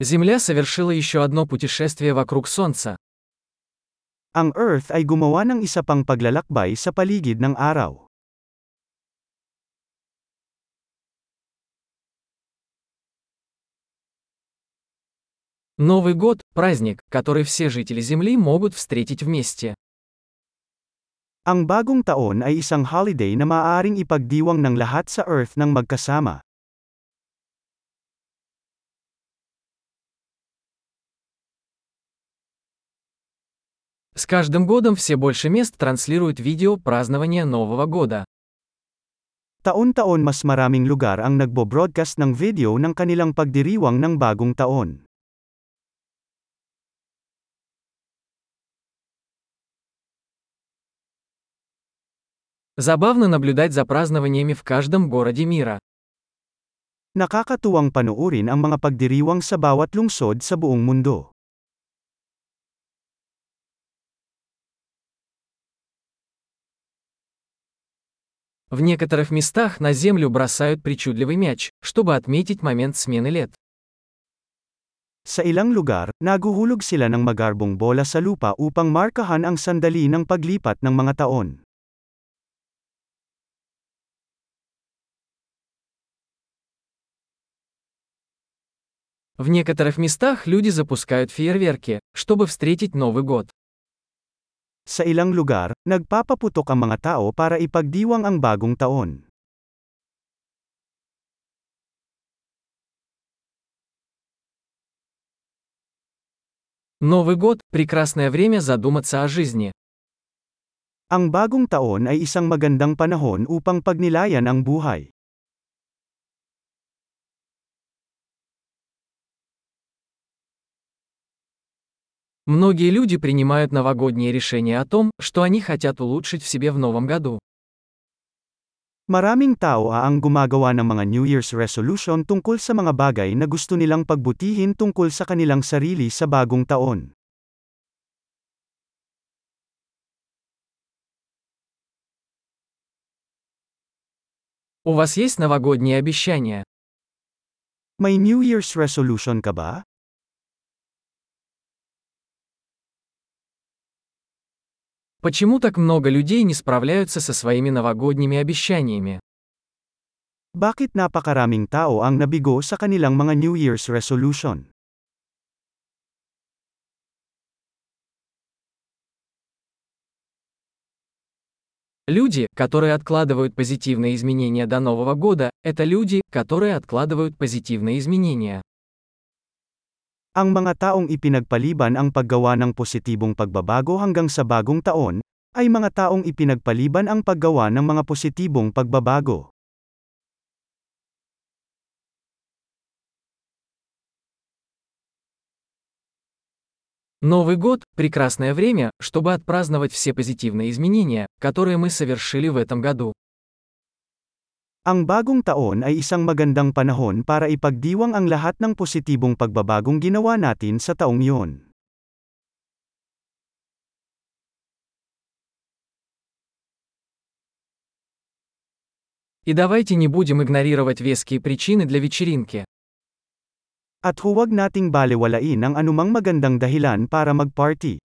Земля совершила еще одно путешествие вокруг Солнца. Ang Earth ay gumawa ng isa pang paglalakbay sa paligid ng araw. Новый год – праздник, который все жители Земли могут встретить вместе. Ang bagong taon ay isang holiday na maaaring ipagdiwang ng lahat sa Earth ng magkasama. С каждым годом все больше мест транслируют видео празднования Нового года. Taon-taon mas maraming lugar ang nagbo-broadcast ng video ng kanilang pagdiriwang ng bagong taon. Забавно наблюдать за празднованиями в каждом городе мира. Nakakatuwang panuorin ang mga pagdiriwang sa bawat lungsod sa buong mundo. В некоторых местах на землю бросают причудливый мяч, чтобы отметить момент смены лет. Sa ilang lugar, naguhulog sila ng magarbong bola sa lupa upang markahan ang sandali ng paglipat ng mga taon. В некоторых местах люди запускают фейерверки, чтобы встретить Новый год. Sa ilang lugar, nagpapaputok ang mga tao para ipagdiwang ang bagong taon. Новый год – прекрасное время задуматься о жизни. Ang bagong taon ay isang magandang panahon upang pagnilayan ang buhay. Многие люди принимают новогодние решения о том, что они хотят улучшить в себе в новом году. Maraming tao ang gumagawa ng mga New Year's resolution tungkol sa mga bagay na gusto nilang pagbutihin tungkol sa kanilang sarili sa bagong taon. У вас есть новогодние обещания? May New Year's resolution ka ba? Почему так много людей не справляются со своими новогодними обещаниями? Bakit napakaraming tao ang nabigo sa kanilang mga New Year's resolution? Люди, которые откладывают позитивные изменения до Нового года, это люди, которые откладывают позитивные изменения. Ang mga taong ipinagpaliban ang paggawa ng positibong pagbabago hanggang sa bagong taon, ay mga taong ipinagpaliban ang paggawa ng mga positibong pagbabago. Новый год – прекрасное время, чтобы отпраздновать все позитивные изменения, которые мы совершили в этом году. Ang bagong taon ay isang magandang panahon para ipagdiwang ang lahat ng positibong pagbabagong ginawa natin sa taong iyon. И давайте не будем игнорировать веские причины для вечеринки. At huwag nating balewalain ang anumang magandang dahilan para mag-party.